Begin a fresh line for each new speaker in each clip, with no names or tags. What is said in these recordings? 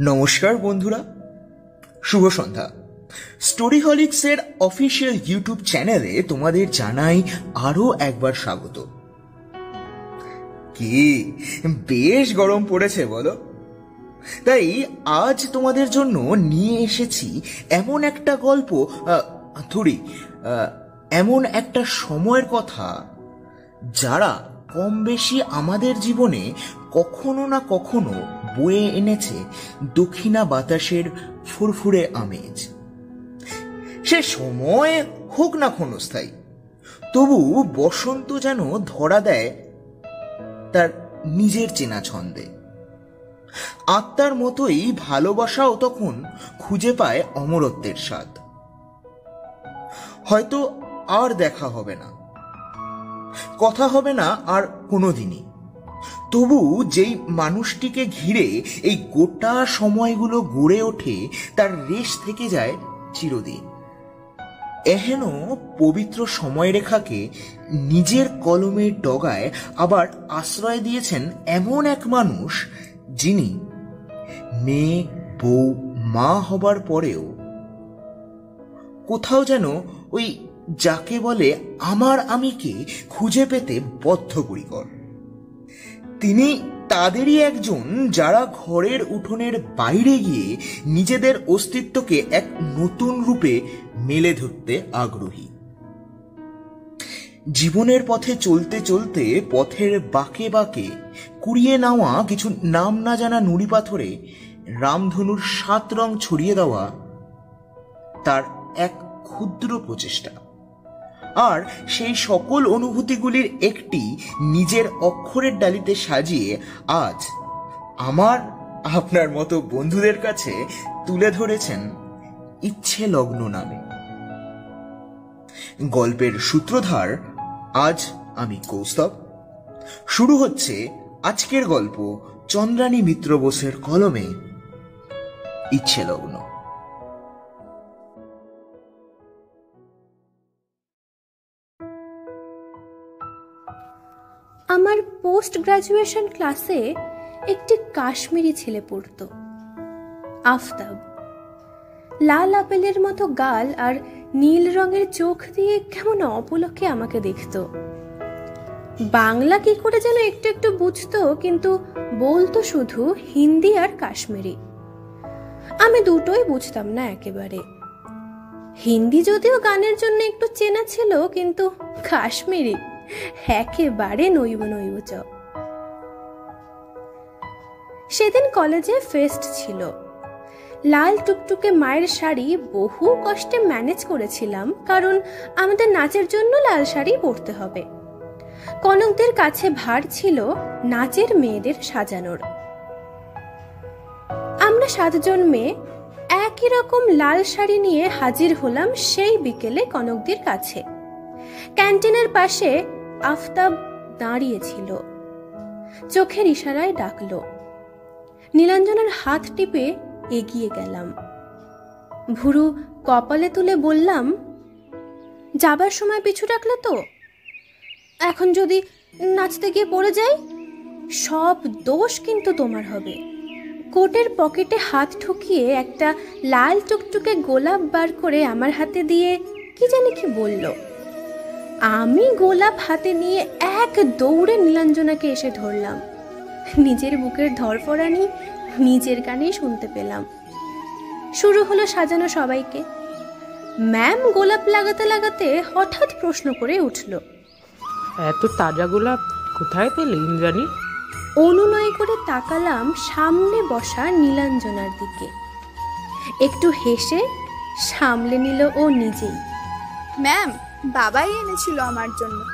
নমস্কার বন্ধুরা, শুভ সন্ধ্যা। স্টোরি হলিক্সের অফিসিয়াল ইউটিউব চ্যানেলে তোমাদের জানাই আরও একবার স্বাগত। কি, বেশ গরম পড়েছে বলো? তাই আজ তোমাদের জন্য নিয়ে এসেছি এমন একটা গল্প থুড়ি এমন একটা সময়ের কথা যারা কম বেশি আমাদের জীবনে কখনো না কখনো বয়ে এনেছে দক্ষিণা বাতাসের ফুরফুরে আমেজ। সে সময় হোক না ক্ষণস্থায়ী, তবু বসন্ত যেন ধরা দেয় তার নিজের চেনা ছন্দে। আত্মার মতোই ভালোবাসাও তখন খুঁজে পায় অমরত্বের স্বাদ। হয়তো আর দেখা হবে না। কথা হবে না আর কোনোদিনই। তবু যেই মানুষটিকে ঘিরে এই গোটা সময়গুলো গড়ে ওঠে, তার রেশ থেকে যায় চিরদিন। এহেন পবিত্র সময়রেখাকে নিজের কলমের ডগায় আবার আশ্রয় দিয়েছেন এমন এক মানুষ যিনি মেয়ে, বউ, মা হবার পরেও কোথাও যেন ওই যাকে বলে আমার আমিকে খুঁজে পেতে বদ্ধপরিকর তিনি তাদেরই একজন যারা ঘরের উঠোনের বাইরে গিয়ে নিজেদের অস্তিত্বকে এক নতুন রূপে মেলে ধরতে আগ্রহী। জীবনের পথে চলতে চলতে পথের বাঁকে বাঁকে কুড়িয়ে নেওয়া কিছু নাম না জানা নুড়ি পাথরে রামধনুর সাত রং ছড়িয়ে দেওয়া তার এক ক্ষুদ্র প্রচেষ্টা। আর সেই সকল অনুভূতিগুলির একটি নিজের অক্ষরের ডালিতে সাজিয়ে আজ আমার, আপনার মতো বন্ধুদের কাছে তুলে ধরেছেন ইচ্ছে লগ্ন নামে। গল্পের সূত্রধার আজ আমি কৌস্তব। শুরু হচ্ছে আজকের গল্প চন্দ্রানী মিত্র বোসের কলমে ইচ্ছে লগ্ন
আমার পোস্ট গ্রাজুয়েশন ক্লাসে একটি কাশ্মীরি ছেলে পড়তো। আফতাব। লাল আপেলের মতো গাল আর নীল রঙের চোখ দিয়ে কেমন অপলকে আমাকে দেখত। বাংলা কি করে যেন একটু একটু বুঝতো, কিন্তু বলতো শুধু হিন্দি আর কাশ্মীরি। আমি দুটোই বুঝতাম না একেবারে। হিন্দি যদিও গানের জন্য একটু চেনা ছিল, কিন্তু কাশ্মীরি একেবারে নইব নইব চ। সেদিন কলেজে ফেস্ট ছিল। লাল টুকটুকে মায়ের শাড়ি বহু কষ্টে ম্যানেজ করেছিলাম, কারণ আমাদের নাচের জন্য লাল শাড়ি পরতে হবে। কনকদের কাছে ভার ছিল নাচের মেয়েদের সাজানোর। আমরা সাতজন মেয়ে একই রকম লাল শাড়ি নিয়ে হাজির হলাম সেই বিকেলে কনকদের কাছে। ক্যান্টিনের পাশে আফতাব দাঁড়িয়েছিল। চোখের ইশারায় ডাকল। নীলাঞ্জনের হাত টিপে এগিয়ে গেলাম। ভুরু কপালে তুলে বললাম, যাবার সময় পিছু রাখলে তো? এখন যদি নাচতে গিয়ে পড়ে যাই, সব দোষ কিন্তু তোমার হবে। কোটের পকেটে হাত ঠুকিয়ে একটা লাল টুকটুকে গোলাপ বার করে আমার হাতে দিয়ে কি জানি কি বলল। আমি গোলাপ হাতে নিয়ে এক দৌড়ে নীলাঞ্জনাকে এসে ধরলাম। নিজের বুকের ধরফরানি নিজের কানেই শুনতে পেলাম। শুরু হলো সাজানো সবাইকে। ম্যাম গোলাপ লাগাতে লাগাতে হঠাৎ প্রশ্ন করে উঠল
এত তাজা গোলাপ কোথায় পেলে ইন্দ্রাণী?
অনুনয় করে তাকালাম সামনে বসা নীলাঞ্জনার দিকে। একটু হেসে সামলে নিল ও নিজেই।
ম্যাম বাবাই এনেছিল আমার জন্য।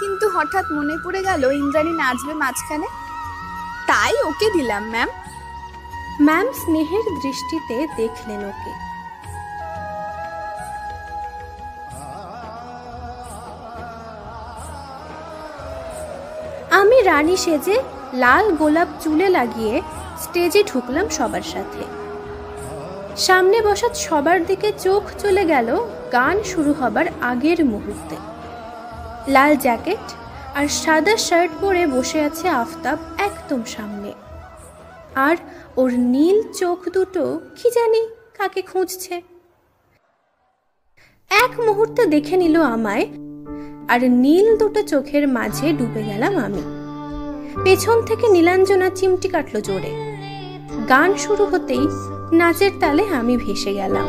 কিন্তু হঠাৎ মনে পড়ে গেল ইন্দ্রাণী নাচবে মাঝখানে। তাই ওকে দিলাম, ম্যাম।
ম্যাম স্নেহের দৃষ্টিতে দেখলেন ওকে। আমি রানী সেজে লাল গোলাপ চুলে লাগিয়ে স্টেজে ঢুকলাম সবার সাথে। সামনে বসা সবার দিকে চোখ চলে গেল, গান শুরু হবার আগের মুহূর্তে। লাল জ্যাকেট আর সাদা শার্ট পরে বসে আছে আফতাব একদম সামনে। আর ওর নীল চোখ দুটো কি জানি কাকে খুঁজছে। এক মুহূর্তে দেখে নিল আমায়, আর নীল দুটো চোখের মাঝে ডুবে গেলাম আমি। পেছন থেকে নীলাঞ্জনা চিমটি কাটলো জোরে। গান শুরু হতেই নাচের তালে আমি ভেসে গেলাম।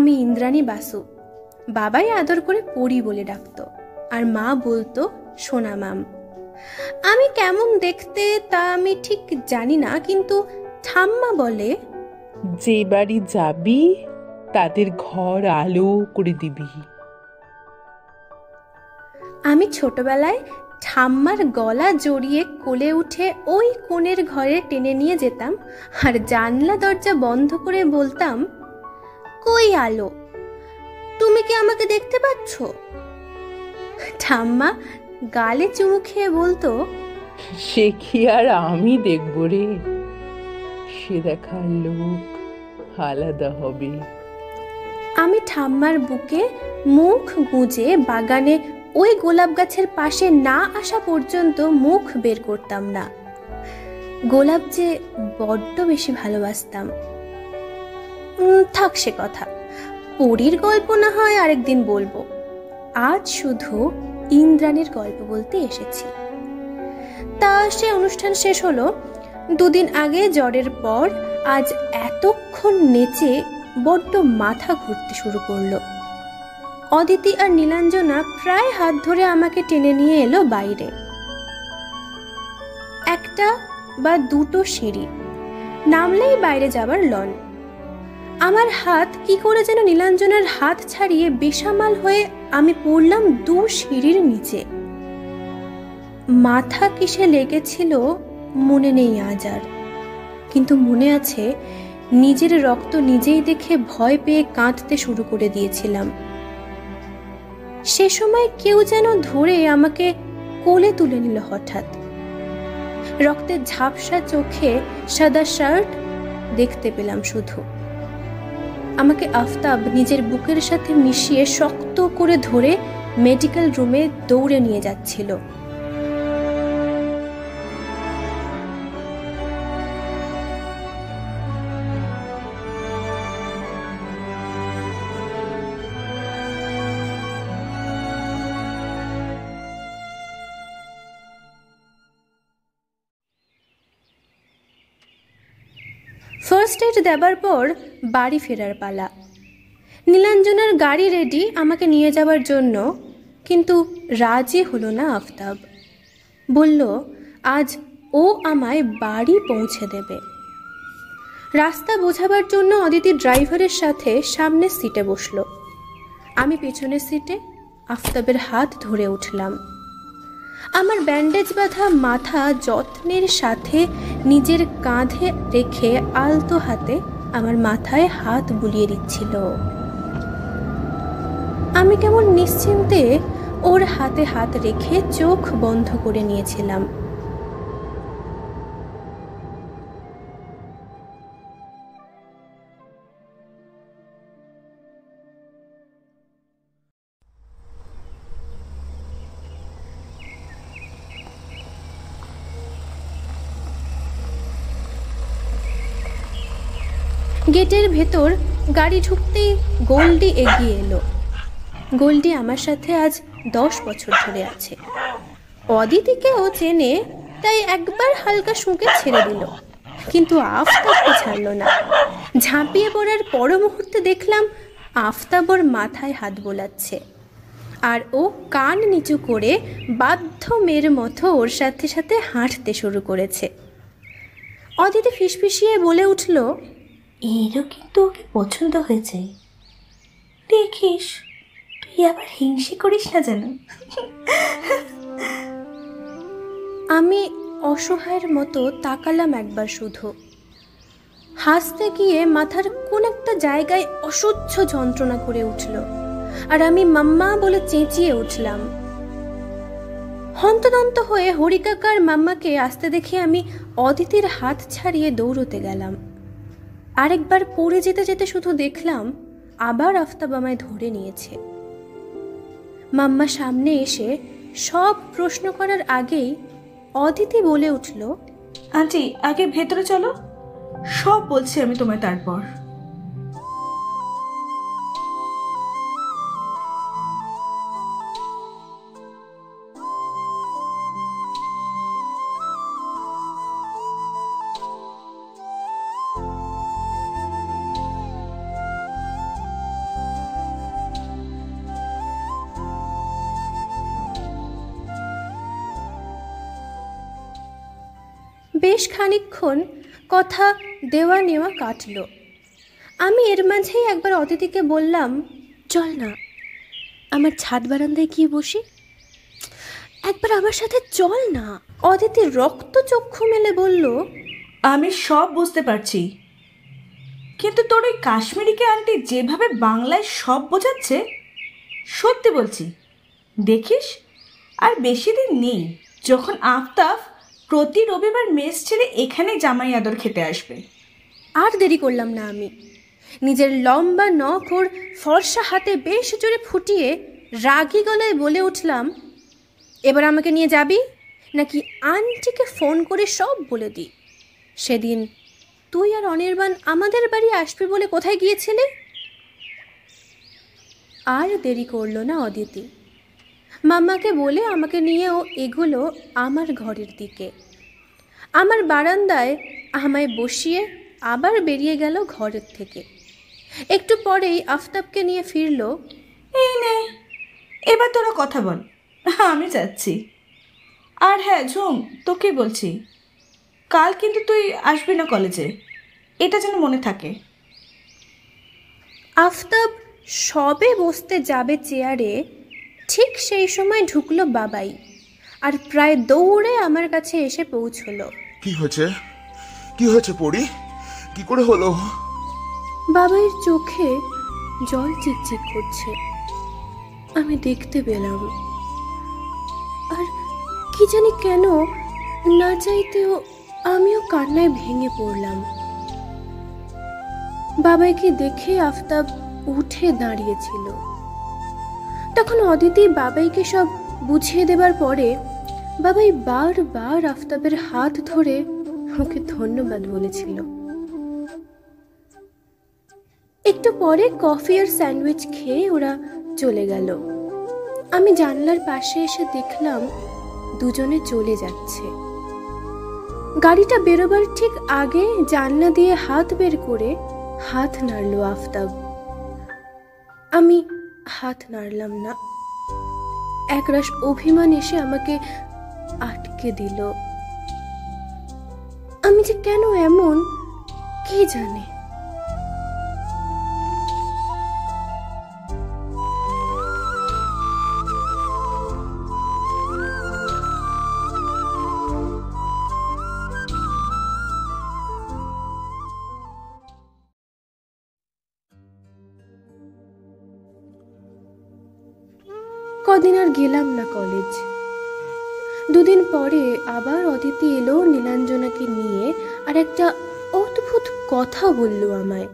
আমি ইন্দ্রাণী বাসু। বাবাই আদর করে পড়ি বলে ডাকতো আর মা বলতো সোনা মাম। আমি কেমন দেখতে তা আমি ঠিক জানি না কিন্তু ঠাম্মা বলে
যে বাড়ি যাবি তাদের ঘর আলো করে দিবি।
আমি ছোটবেলায় ঠাম্মার গলা জড়িয়ে কোলে উঠে ওই কোণের ঘরে টেনে নিয়ে যেতাম আর জানলা দরজা বন্ধ করে বলতাম কই আলো? তুমি কি আমাকে দেখতে পাচ্ছ? ঠাম্মা গালে চুমু খেয়ে বলতো
সে কি আর আমি দেখব রে? সে দেখার লোক আলাদা হবে।
আমি ঠাম্মার বুকে মুখ গুঁজে বাগানে ওই গোলাপ গাছের পাশে না আসা পর্যন্ত মুখ বের করতাম না। গোলাপ যে বড্ড বেশি ভালোবাসতাম। থাক সে কথা। পরীর গল্প না হয় আরেকদিন বলব। আজ শুধু ইন্দ্রাণীর গল্প বলতে এসেছি। তা সে অনুষ্ঠান শেষ হলো দুদিন আগে জ্বরের পর আজ এতক্ষণ নেচে বড্ড মাথা ঘুরতে শুরু করল। অদিতি আর নীলাঞ্জনা প্রায় হাত ধরে আমাকে টেনে নিয়ে এলো বাইরে। একটা বা দুটো সিঁড়ি, নামলেই বাইরে যাবার লন। আমার হাত কি করে যেন নীলাঞ্জনার হাত ছাড়িয়ে বেসামাল হয়ে আমি পড়লাম দু সিঁড়ির নিচে। মাথা কিসে লেগেছিল মনে নেই আজ আর। কিন্তু মনে আছে, নিজের রক্ত নিজেই দেখে ভয় পেয়ে কাঁদতে শুরু করে দিয়েছিলাম। সে সময় কেউ যেন ধরে আমাকে কোলে তুলে নিল হঠাৎ। রক্তের ঝাপসা চোখে সাদা শার্ট দেখতে পেলাম শুধু। আমাকে আফতাব নিজের বুকের সাথে মিশিয়ে শক্ত করে ধরে মেডিকেল রুমে দৌড়ে নিয়ে যাচ্ছিল। ফার্স্ট এড দেবার পর বাড়ি ফেরার পালা। নীলাঞ্জনার গাড়ি রেডি আমাকে নিয়ে যাওয়ার জন্য, কিন্তু রাজি হলো না আফতাব। বলল, আজ ও আমায় বাড়ি পৌঁছে দেবে। রাস্তা বোঝাবার জন্য অদিতি ড্রাইভারের সাথে সামনের সিটে বসল। আমি পেছনের সিটে আফতাবের হাত ধরে উঠলাম। আমার ব্যান্ডেজ বাঁধা মাথা যত্নের সাথে নিজের কাঁধে রেখে আলতো হাতে আমার মাথায় হাত বুলিয়ে দিচ্ছিল। আমি কেমন নিশ্চিন্তে ওর হাতে হাত রেখে চোখ বন্ধ করে নিয়েছিলাম। গেটের ভেতর গাড়ি ঢুকতেই গোল্ডি এগিয়ে এলো। গোল্ডি আমার সাথে আজ দশ বছর ধরে আছে। অদিতিকে ও চেনে, তাই একবার হালকা শুঁকে ছেড়ে দিল। কিন্তু আফতাবকে ছাড়ল না। ঝাঁপিয়ে পড়ার পর মুহূর্তে দেখলাম আফতাব ওর মাথায় হাত বোলাচ্ছে। আর ও কান নিচু করে বাধ্য মেয়ের মতো ওর সাথে সাথে হাঁটতে শুরু করেছে। অদিতি ফিসফিসিয়ে বলে উঠল
এরও কিন্তু ওকে পছন্দ হয়েছে। দেখিস, তুই আবার হিংসে করিস না যেন।
আমি অসহায়ের মতো তাকালাম একবার শুধু। হাসতে গিয়ে মাথার কোন একটা জায়গায় অসহ্য যন্ত্রণা করে উঠল আর আমি মাম্মা বলে চেঁচিয়ে উঠলাম। হন্তদন্ত হয়ে হরিকাকার মাম্মাকে আসতে দেখে আমি অদিতির হাত ছাড়িয়ে দৌড়তে গেলাম। আরেকবার পড়ে যেতে যেতে শুধু দেখলাম আবার আফতাব আমায় ধরে নিয়েছে। মাম্মা সামনে এসে সব প্রশ্ন করার আগেই অদিতি বলে উঠল,
আন্টি, আগে ভেতরে চলো। সব বলছি আমি তোমায় তারপর।
বেশ খানিকক্ষণ কথা দেওয়া নেওয়া কাটল। আমি এর মাঝেই একবার অতিথিকে বললাম, চল না, আমার ছাদ বারান্দায় গিয়ে বসি। একবার আমার সাথে চল না। অদিতি রক্ত চক্ষু মেলে বলল,
আমি সব বুঝতে পারছি। কিন্তু তোর ওই কাশ্মীরিকে আন্টি যেভাবে বাংলায় সব বোঝাচ্ছে, সত্যি বলছি, দেখিস, আর বেশি দিন নেই, যখন আফতাব প্রতি রবিবার মেস ছেড়ে এখানে জামাই আদর খেতে আসবে।
আর দেরি করলাম না আমি। নিজের লম্বা নখ ওর ফর্সা হাতে বেশ জোরে ফুটিয়ে রাগী গলায় বলে উঠলাম, এবার আমাকে নিয়ে যাবি? নাকি আন্টিকে ফোন করে সব বলে দিই? সেদিন তুই আর অনির্বাণ আমাদের বাড়ি আসবি বলে কোথায় গিয়েছিলি? আর দেরি করল না অদিতি। মাম্মাকে বলে আমাকে নিয়ে ও এগুলো আমার ঘরের দিকে। আমার বারান্দায় আমায় বসিয়ে আবার বেরিয়ে গেল ঘরের থেকে। একটু পরেই আফতাবকে নিয়ে ফিরল
এই নে এবার তোরা কথা বল আমি যাচ্ছি। আর হ্যাঁ ঝুম তোকে বলছি কাল কিন্তু তুই আসবি না কলেজে এটা যেন মনে থাকে।
আফতাব সবে বসতে যাবে চেয়ারে ঠিক সেই সময় ঢুকলো বাবাই আর প্রায় দৌড়ে আমার কাছে এসে পৌঁছলো।
কি হয়েছে? কি হয়েছে পড়ি? কি করে হলো?
বাবাইয়ের চোখে জল চিকচিক করছে। আমি দেখতে পেলাম। আর কি জানি কেন না চাইতেও আমিও কান্নায় ভেঙে পড়লাম। বাবাইকে দেখে আফতাব উঠে দাঁড়িয়েছিল। তখন অদিতি বাবাইকে সব বুঝিয়ে দেবার পরে বাবাই বারবার আফতাবের হাত ধরে ওকে ধন্যবাদ বলেছিল। একটু পরে কফি আর স্যান্ডউইচ খেয়ে ওরা চলে গেল। আমি জানলার পাশে এসে দেখলাম দুজনে চলে যাচ্ছে। গাড়িটা বেরোবার ঠিক আগে জানলা দিয়ে হাত বের করে হাত নাড়ল আফতাব। আমি হাত নাড়লাম না। একরাশ অভিমান এসে আমাকে আটকে দিল। আমি যে কেন এমন, কে জানে? গেলাম না কলেজ। দুদিন পরে আবার অদিতি এলো নীলাঞ্জনাকে নিয়ে আর একটা অদ্ভুত কথা বলল আমায়।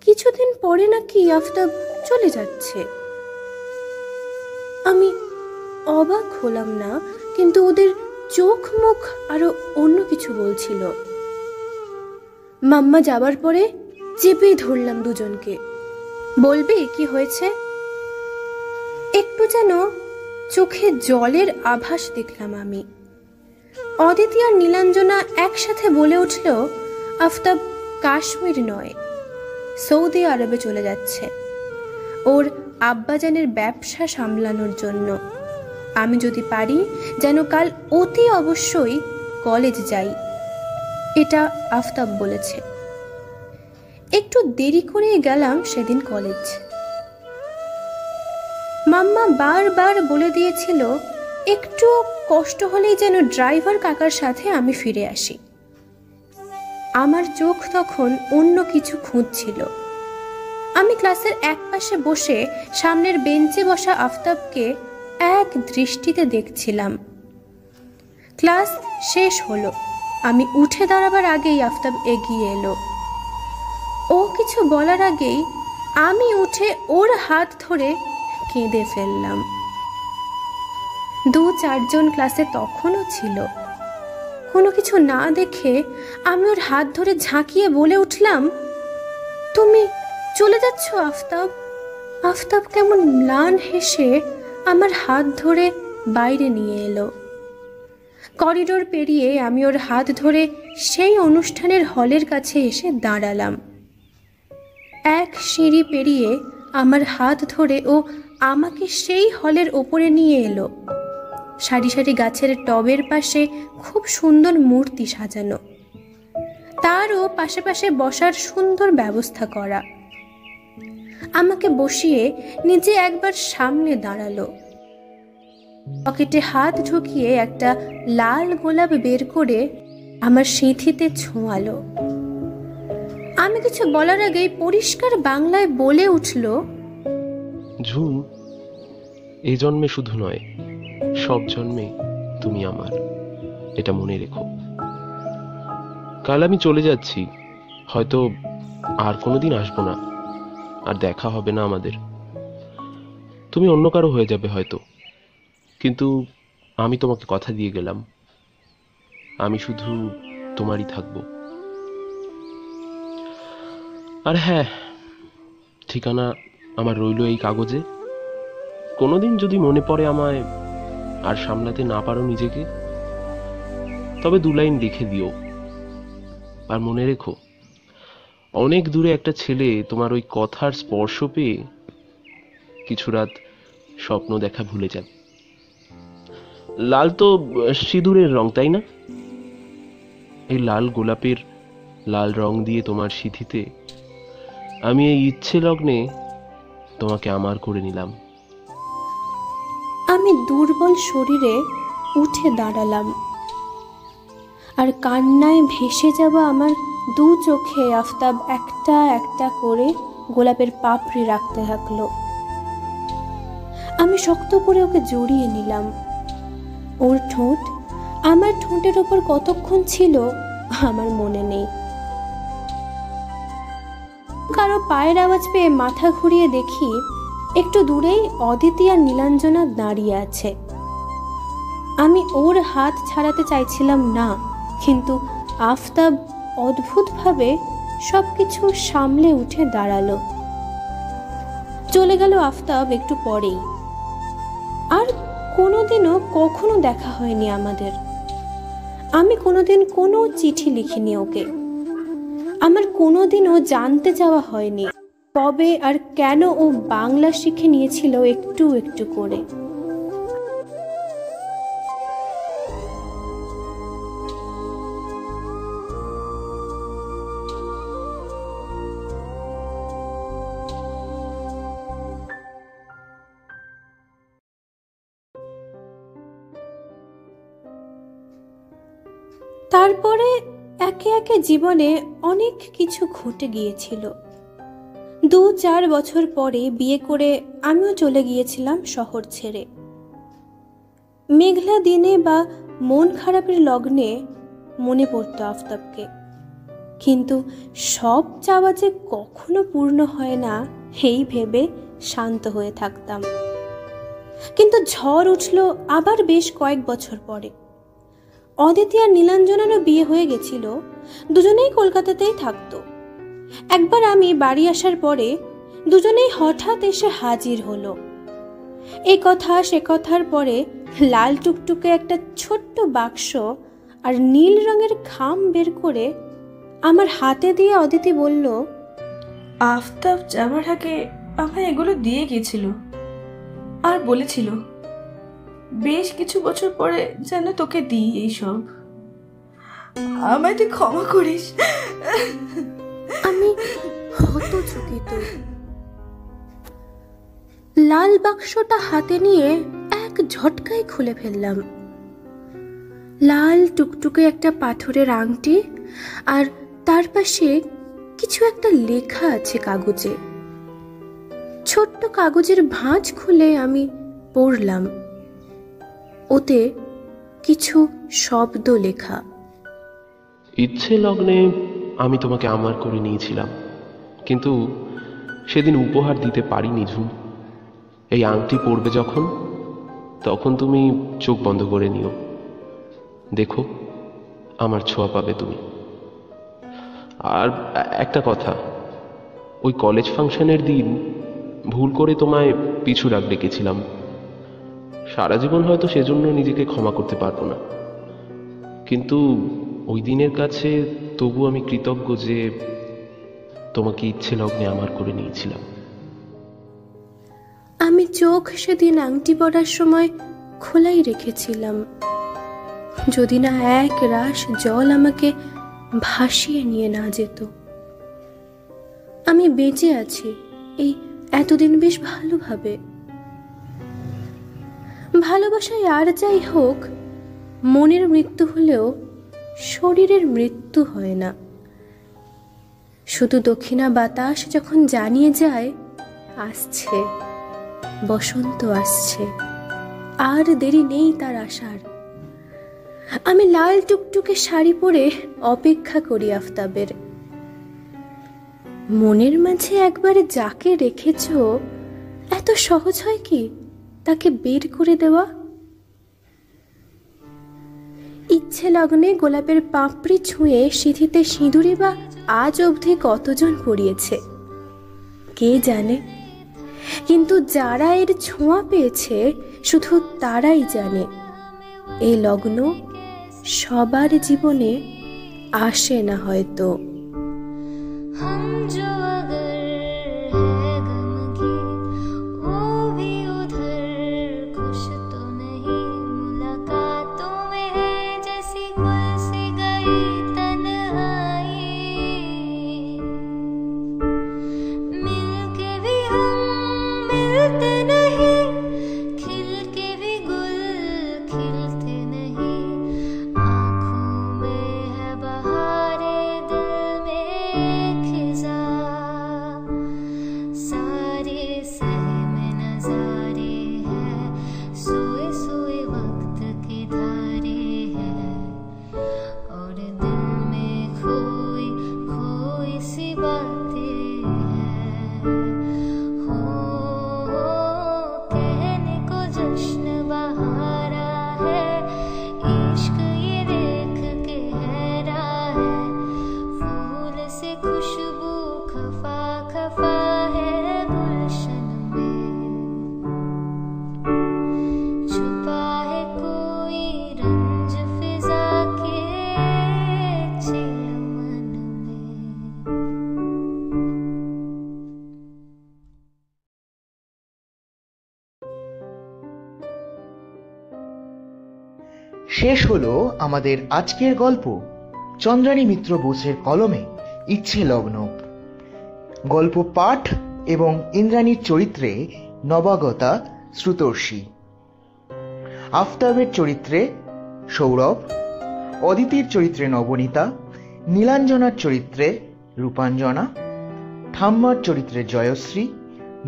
কিছুদিন পরে নাকি আফতাব চলে যাচ্ছে। আমি অবাক হলাম না, কিন্তু ওদের চোখ, মুখ আরও অন্য কিছু বলছিল। মাম্মা যাবার পরে চেপেই ধরলাম দুজনকে। বলবি কি হয়েছে? একটু যেন চোখে জলের আভাস দেখলাম আমি। অদিতি আর নীলাঞ্জনা একসাথে বলে উঠল, আফতাব কাশ্মীর নয়, সৌদি আরবে চলে যাচ্ছে। ওর আব্বাজানের ব্যবসা সামলানোর জন্য। আমি যদি পারি, যেন কাল অতি অবশ্যই কলেজ যাই। এটা আফতাব বলেছে। একটু দেরি করে গেলাম সেদিন কলেজ। মাম্মা বারবার বলে দিয়েছিল, একটু কষ্ট হলেই যেন ড্রাইভার কাকার সাথে আমি ফিরে আসি। আমার চোখ তখন অন্য কিছু খুঁজছিল। আমি ক্লাসের এক পাশে বসে সামনের বেঞ্চে বসা আফতাবকে এক দৃষ্টিতে দেখছিলাম। ক্লাস শেষ হলো। আমি উঠে দাঁড়াবার আগেই আফতাব এগিয়ে এলো। ও কিছু বলার আগেই আমি উঠে ওর হাত ধরে কেঁদে ফেললাম। দু চারজন ক্লাসে তখনও ছিল। কোনো কিছু না দেখে আমি ওর হাত ধরে ঝাঁকিয়ে বলে উঠলাম, তুমি চলে যাচ্ছ, আফতাব? আফতাব কেমন ম্লান হেসে আমার হাত ধরে বাইরে নিয়ে এলো। করিডোর পেরিয়ে আমি ওর হাত ধরে সেই অনুষ্ঠানের হলের কাছে এসে দাঁড়ালাম। এক সিঁড়ি পেরিয়ে আমার হাত ধরে ও আমাকে সেই হলের ওপরে নিয়ে এলো। সারি সারি গাছের টবের পাশে খুব সুন্দর মূর্তি সাজানো। তারও পাশে পাশে বসার সুন্দর ব্যবস্থা করা। আমাকে বসিয়ে নিজে একবার সামনে দাঁড়াল। পকেটে হাত ঢুকিয়ে একটা লাল গোলাপ বের করে আমার সিঁথিতে ছোঁয়ালো। আমি কিছু বলার আগেই পরিষ্কার বাংলায় বলে উঠল
ঝুম এই জন্মে শুধু নয়, সব জন্মে তুমি আমার, এটা মনে রেখো। কাল আমি চলে যাচ্ছি, হয়তো আর কোনোদিন আসব না, আর দেখা হবে না আমাদের। তুমি অন্য কারও হয়ে যাবে হয়তো, কিন্তু আমি তোমাকে কথা দিয়ে গেলাম। আমি শুধু তোমারই থাকব। আর হ্যাঁ ঠিকানা আমার রইল এই কাগজে। কোনোদিন যদি মনে পড়ে আমায় আর সামলাতে না পারো নিজেকে, তবে দু লাইন লিখে দিও। আর মনে রেখো, অনেক দূরে একটা ছেলে তোমার ওই কথার স্পর্শ পেয়ে কিছু রাত স্বপ্ন দেখা ভুলে যাবে লাল তো সিঁদুরের রং, তাই না? এই লাল গোলাপের লাল রং দিয়ে তোমার সিঁথিতে আমি এই ইচ্ছে লগ্নে তোমাকে আমার করে নিলাম।
আমি দুর্বল শরীরে উঠে দাঁড়ালাম। আর কান্নায় ভেসে যাওয়া আমার দু চোখে আফতাব একটা একটা করে গোলাপের পাপড়ি রাখতে থাকল। আমি শক্ত করে ওকে জড়িয়ে নিলাম। ওর ঠোঁট আমার ঠোঁটের ওপর কতক্ষণ ছিল আমার মনে নেই। কারও পায়ের আওয়াজ পেয়ে মাথা ঘুরিয়ে দেখি একটু দূরেই অদিতি আর নীলাঞ্জনা দাঁড়িয়ে আছে। আমি ওর হাত ছাড়াতে চাইছিলাম না, কিন্তু আফতাব অদ্ভুতভাবে সব কিছু সামলে উঠে দাঁড়াল। চলে গেল আফতাব একটু পরেই। আর কোনোদিনও কখনো দেখা হয়নি আমাদের। আমি কোনোদিন কোনো চিঠি লিখিনি ওকে। আমার কোনোদিনও জানতে চাওয়া হয়নি। কবে আর কেন ও বাংলা শিখে নিয়েছিল একটু একটু করে? একে জীবনে অনেক কিছু ঘটে গিয়েছিল। দু চার বছর পরে বিয়ে করে আমিও চলে গিয়েছিলাম শহর ছেড়ে। মেঘলা দিনে বা মন খারাপের লগ্নে মনে পড়তো আফতাবকে। কিন্তু সব চাওয়া যে কখনো পূর্ণ হয় না, এই ভেবে শান্ত হয়ে থাকতাম। কিন্তু ঝড় উঠল আবার বেশ কয়েক বছর পরে। অদিতি আর নীলাঞ্জনেরও বিয়ে হয়ে গেছিল। দুজনেই কলকাতাতেই থাকতো। একবার আমি বাড়ি আসার পরে দুজনেই হঠাৎ এসে হাজির হলো। এই কথা, সে কথার পরে লাল টুকটুকে একটা ছোট্ট বাক্স আর নীল রঙের খাম বের করে আমার হাতে দিয়ে অদিতি বলল,
আফতাব যাবার আগে আমায় এগুলো দিয়ে গিয়েছিল। আর বলেছিল বেশ কিছু বছর পরে যেন তোকে দিই এইসব। তুই ক্ষমা করিস।
আমি লাল বাক্সটা হাতে নিয়ে এক ঝটকায় খুলে ফেললাম। লাল টুকটুকে একটা পাথরের আংটি আর তার পাশে কিছু একটা লেখা আছে কাগজে। ছোট্ট কাগজের ভাঁজ খুলে আমি পড়লাম। ওতে কিছু শব্দ লেখা।
ইচ্ছে লগ্নে আমি তোমাকে আমার করে নিয়েছিলাম, কিন্তু সেদিন উপহার দিতে পারিনি ঝুম এই আংটি পড়বে যখন, তখন তুমি চোখ বন্ধ করে নিও। দেখো, আমার ছোঁয়া পাবে তুমি। আর একটা কথা, ওই কলেজ ফাংশনের দিন ভুল করে তোমায় পিছু রাখ ডেকেছিলাম সারা জীবন হয়তো সেজন্য নিজেকে ক্ষমা করতে পারব না। কিন্তু ওই দিনের কাছে তবু আমি কৃতজ্ঞ যে তোমাকে ইচ্ছে লগ্নে আমার করে নিয়েছিলাম।
আমি চোখ সেদিন আংটি পরার সময় খোলাই রেখেছিলাম। যদি না এক রাশ জল আমাকে ভাসিয়ে নিয়ে না যেত। আমি বেঁচে আছি, এই এতদিন বেশ ভালোভাবে। ভালোবাসায় আর যাই হোক, মনের মৃত্যু হলেও শরীরের মৃত্যু হয় না। শুধু দক্ষিণা বাতাস যখন জানিয়ে যায়, আসছে, বসন্ত আসছে, আর দেরি নেই তার আসার। আমি লাল টুকটুকে শাড়ি পরে অপেক্ষা করি আফতাবের। মনের মাঝে একবার যাকে রেখেছ, এত সহজ হয় কি? তাকে বের করে দেওয়া? ইচ্ছে লগ্নে গোলাপের পাপড়ি ছুঁয়ে সিঁথিতে সিঁদুরে বা আজ অবধি কতজন পড়িয়েছে? কে জানে? কিন্তু যারা এর ছোঁয়া পেয়েছে, শুধু তারাই জানে। এই লগ্ন সবার জীবনে আসে না হয়তো।
হলো আমাদের আজকের গল্প। চন্দ্রানী মিত্র বোসের কলমে ইচ্ছে লগ্ন। গল্প পাঠ এবং ইন্দ্রাণীর চরিত্রে নবাগতা শ্রুতর্ষী আফতাবের চরিত্রে সৌরভ। অদিতির চরিত্রে নবনীতা। নীলাঞ্জনার চরিত্রে রূপাঞ্জনা। ঠাম্মার চরিত্রে জয়শ্রী।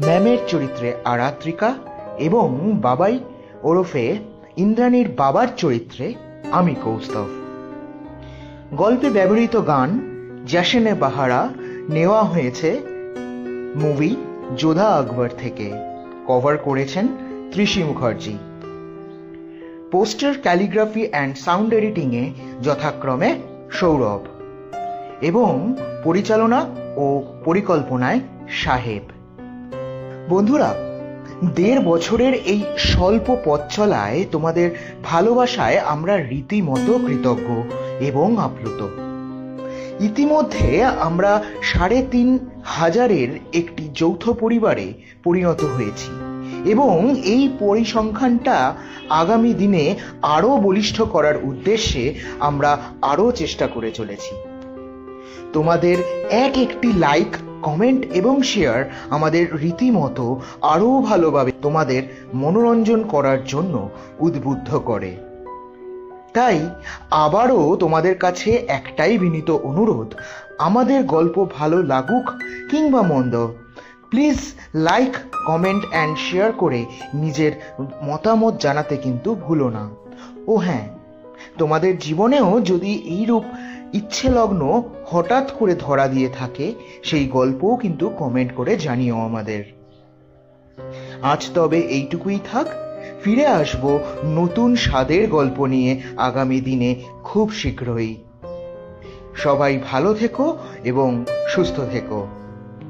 ম্যামের চরিত্রে আরাত্রিকা এবং বাবাই ওরফে ইন্দ্রাণীর বাবার চরিত্রে আমি কৌস্তভ গল্পে ব্যবহৃত গান জ্যাসেনে বাহারা, নেওয়া হয়েছে মুভি যোধা আকবর থেকে। কভার করেছেন Trishi Mukherjee. Poster calligraphy and sound এডিটিংয়ে যথাক্রমে সৌরভ এবং পরিচালনা ও পরিকল্পনায় সাহেব। বন্ধুরা দেড় বছরের এই স্বল্প পথ চলায় তোমাদের ভালোবাসায় আমরা রীতিমতো কৃতজ্ঞ এবং আপ্লুত। ইতিমধ্যে আমরা সাড়ে তিন হাজারের একটি যৌথ পরিবারে পরিণত হয়েছি এবং এই পরিসংখ্যানটা আগামী দিনে আরও বলিষ্ঠ করার উদ্দেশ্যে আমরা আরও চেষ্টা করে চলেছি। তোমাদের এক একটি লাইক কমেন্ট এবং শেয়ার আমাদের রীতিমতো আরও ভালোভাবে তোমাদের মনোরঞ্জন করার জন্য উদ্বুদ্ধ করে। তাই আবারও তোমাদের কাছে একটাই বিনীত অনুরোধ, আমাদের গল্প ভালো লাগুক কিংবা মন্দ please like comment and share করে নিজের মতামত জানাতে কিন্তু ভুলো না। ও হ্যাঁ তোমাদের জীবনেও যদি এইরূপ ইচ্ছে লগ্ন হঠাৎ করে ধরা দিয়ে থাকে, সেই গল্পও কিন্তু কমেন্ট করে জানিও আমাদের। আজ তবে এইটুকুই থাক, ফিরে আসব নতুন স্বাদের গল্প নিয়ে আগামী দিনে খুব শীঘ্রই। সবাই ভালো থেকো এবং সুস্থ থেকো।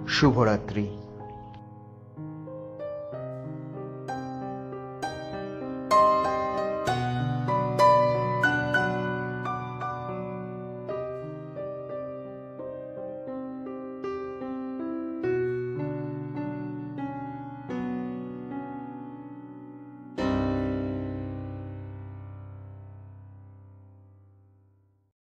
শুভরাত্রি।